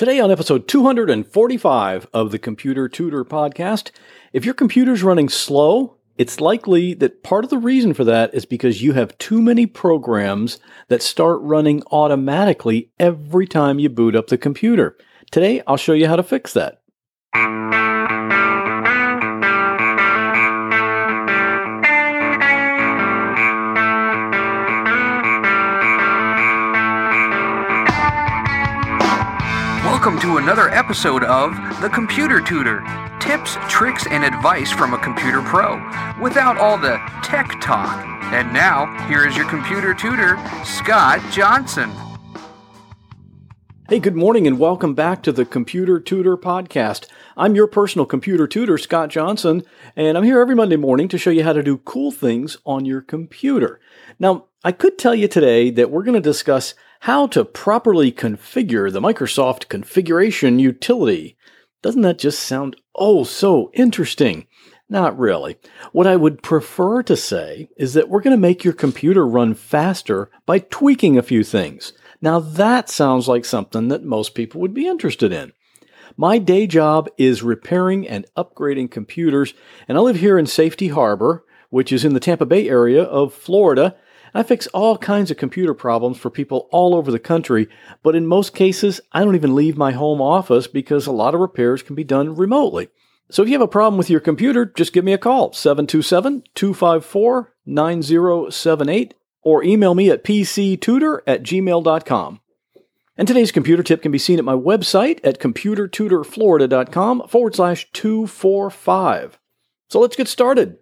Today, on episode 245 of the Computer Tutor podcast, if your computer's running slow, it's likely that part of the reason for that is because you have too many programs that start running automatically every time you boot up the computer. Today, I'll show you how to fix that. Another episode of The Computer Tutor tips, tricks, and advice from a computer pro without all the tech talk. And now, here is your computer tutor, Scott Johnson. Hey, good morning, and welcome back to the Computer Tutor Podcast. I'm your personal computer tutor, Scott Johnson, and I'm here every Monday morning to show you how to do cool things on your computer. Now, I could tell you today that we're going to discuss how to properly configure the Microsoft configuration utility. Doesn't that just sound oh so interesting? Not really. What I would prefer to say is that we're going to make your computer run faster by tweaking a few things. Now that sounds like something that most people would be interested in. My day job is repairing and upgrading computers, and I live here in Safety Harbor, which is in the Tampa Bay area of Florida, I fix all kinds of computer problems for people all over the country, but in most cases, I don't even leave my home office because a lot of repairs can be done remotely. So if you have a problem with your computer, just give me a call, 727 254 9078, or email me at pctutor at gmail.com. And today's computer tip can be seen at my website at computertutorflorida.com forward slash 245. So let's get started.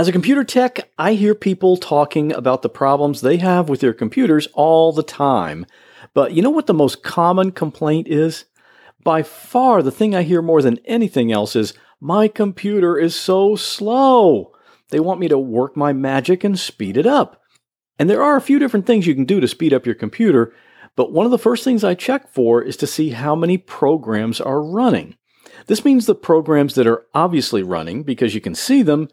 As a computer tech, I hear people talking about the problems they have with their computers all the time. But you know what the most common complaint is? By far, the thing I hear more than anything else is my computer is so slow. They want me to work my magic and speed it up. And there are a few different things you can do to speed up your computer, but one of the first things I check for is to see how many programs are running. This means the programs that are obviously running because you can see them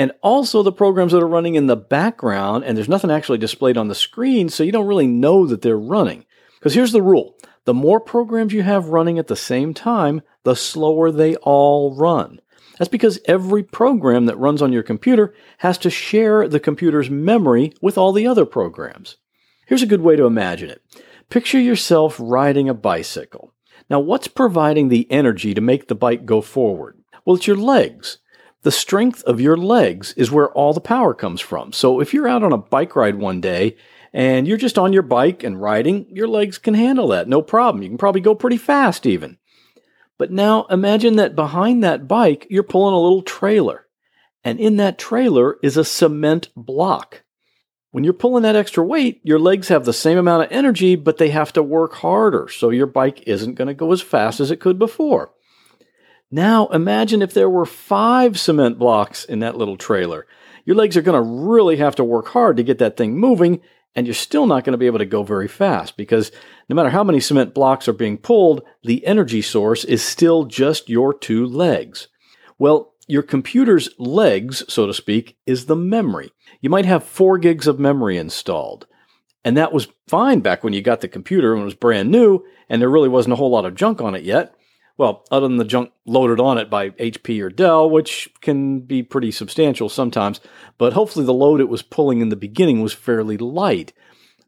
and also the programs that are running in the background, and there's nothing actually displayed on the screen, so you don't really know that they're running. Because here's the rule the more programs you have running at the same time, the slower they all run. That's because every program that runs on your computer has to share the computer's memory with all the other programs. Here's a good way to imagine it picture yourself riding a bicycle. Now, what's providing the energy to make the bike go forward? Well, it's your legs. The strength of your legs is where all the power comes from. So if you're out on a bike ride one day and you're just on your bike and riding, your legs can handle that, no problem. You can probably go pretty fast even. But now imagine that behind that bike, you're pulling a little trailer. And in that trailer is a cement block. When you're pulling that extra weight, your legs have the same amount of energy, but they have to work harder. So your bike isn't going to go as fast as it could before. Now imagine if there were five cement blocks in that little trailer. Your legs are going to really have to work hard to get that thing moving, and you're still not going to be able to go very fast because no matter how many cement blocks are being pulled, the energy source is still just your two legs. Well, your computer's legs, so to speak, is the memory. You might have four gigs of memory installed. And that was fine back when you got the computer and it was brand new and there really wasn't a whole lot of junk on it yet. Well, other than the junk loaded on it by HP or Dell, which can be pretty substantial sometimes, but hopefully the load it was pulling in the beginning was fairly light.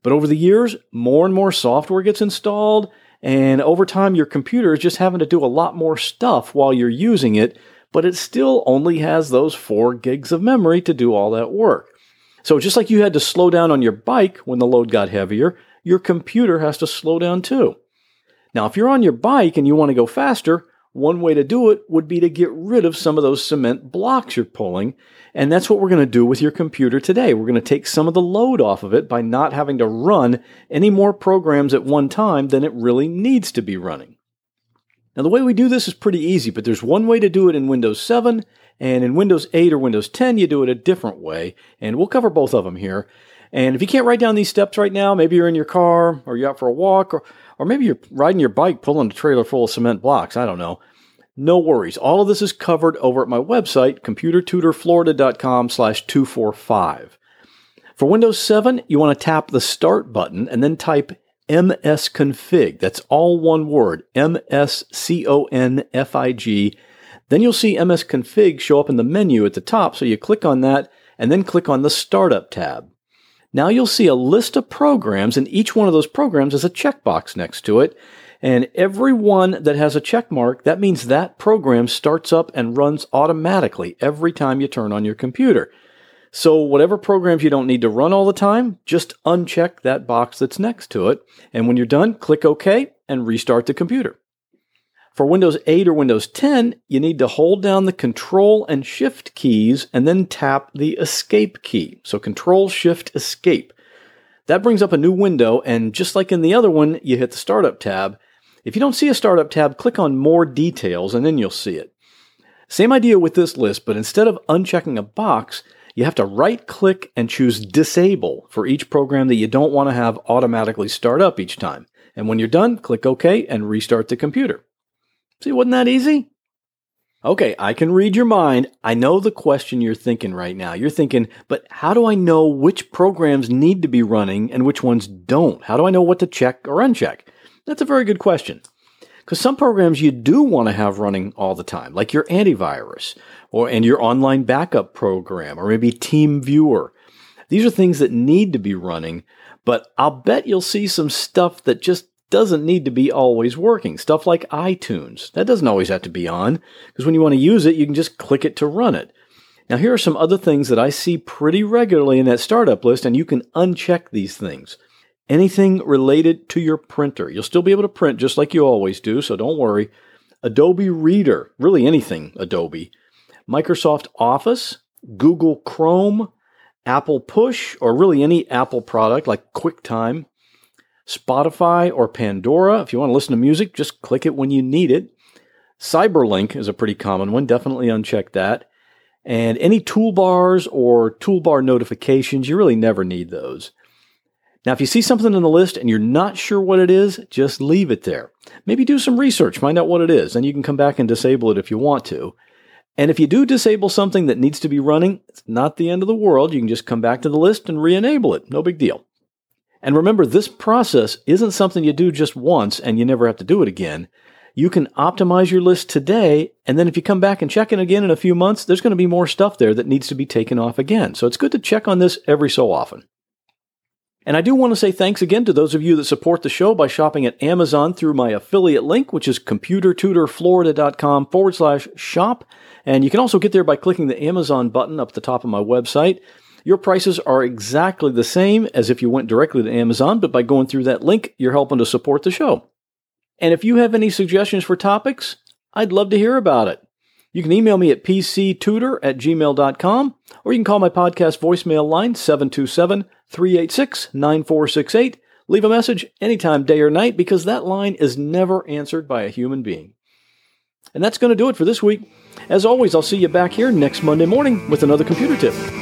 But over the years, more and more software gets installed, and over time, your computer is just having to do a lot more stuff while you're using it, but it still only has those four gigs of memory to do all that work. So just like you had to slow down on your bike when the load got heavier, your computer has to slow down too. Now, if you're on your bike and you want to go faster, one way to do it would be to get rid of some of those cement blocks you're pulling. And that's what we're going to do with your computer today. We're going to take some of the load off of it by not having to run any more programs at one time than it really needs to be running. Now, the way we do this is pretty easy, but there's one way to do it in Windows 7, and in Windows 8 or Windows 10, you do it a different way. And we'll cover both of them here. And if you can't write down these steps right now, maybe you're in your car or you're out for a walk or, or maybe you're riding your bike pulling a trailer full of cement blocks. I don't know. No worries. All of this is covered over at my website, computertutorflorida.com slash 245. For Windows 7, you want to tap the Start button and then type msconfig. That's all one word, M-S-C-O-N-F-I-G. Then you'll see msconfig show up in the menu at the top, so you click on that and then click on the Startup tab. Now you'll see a list of programs, and each one of those programs has a checkbox next to it. And every one that has a check mark, that means that program starts up and runs automatically every time you turn on your computer. So, whatever programs you don't need to run all the time, just uncheck that box that's next to it. And when you're done, click OK and restart the computer. For Windows 8 or Windows 10, you need to hold down the Control and Shift keys and then tap the Escape key. So Control, Shift, Escape. That brings up a new window, and just like in the other one, you hit the Startup tab. If you don't see a Startup tab, click on More Details and then you'll see it. Same idea with this list, but instead of unchecking a box, you have to right click and choose Disable for each program that you don't want to have automatically start up each time. And when you're done, click OK and restart the computer. See, wasn't that easy? Okay, I can read your mind. I know the question you're thinking right now. You're thinking, but how do I know which programs need to be running and which ones don't? How do I know what to check or uncheck? That's a very good question. Because some programs you do want to have running all the time, like your antivirus or and your online backup program or maybe TeamViewer. These are things that need to be running, but I'll bet you'll see some stuff that just doesn't need to be always working. Stuff like iTunes, that doesn't always have to be on, because when you want to use it, you can just click it to run it. Now, here are some other things that I see pretty regularly in that startup list, and you can uncheck these things. Anything related to your printer. You'll still be able to print just like you always do, so don't worry. Adobe Reader, really anything Adobe. Microsoft Office, Google Chrome, Apple Push, or really any Apple product like QuickTime, Spotify or Pandora. If you want to listen to music, just click it when you need it. Cyberlink is a pretty common one. Definitely uncheck that. And any toolbars or toolbar notifications, you really never need those. Now, if you see something in the list and you're not sure what it is, just leave it there. Maybe do some research, find out what it is, and you can come back and disable it if you want to. And if you do disable something that needs to be running, it's not the end of the world. You can just come back to the list and re enable it. No big deal. And remember, this process isn't something you do just once and you never have to do it again. You can optimize your list today, and then if you come back and check it again in a few months, there's going to be more stuff there that needs to be taken off again. So it's good to check on this every so often. And I do want to say thanks again to those of you that support the show by shopping at Amazon through my affiliate link, which is computertutorflorida.com forward slash shop. And you can also get there by clicking the Amazon button up at the top of my website. Your prices are exactly the same as if you went directly to Amazon, but by going through that link, you're helping to support the show. And if you have any suggestions for topics, I'd love to hear about it. You can email me at pctutor at gmail.com, or you can call my podcast voicemail line 727 386 9468. Leave a message anytime, day or night, because that line is never answered by a human being. And that's going to do it for this week. As always, I'll see you back here next Monday morning with another computer tip.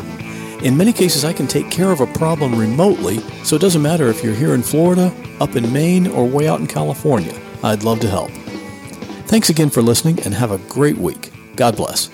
In many cases, I can take care of a problem remotely, so it doesn't matter if you're here in Florida, up in Maine, or way out in California. I'd love to help. Thanks again for listening and have a great week. God bless.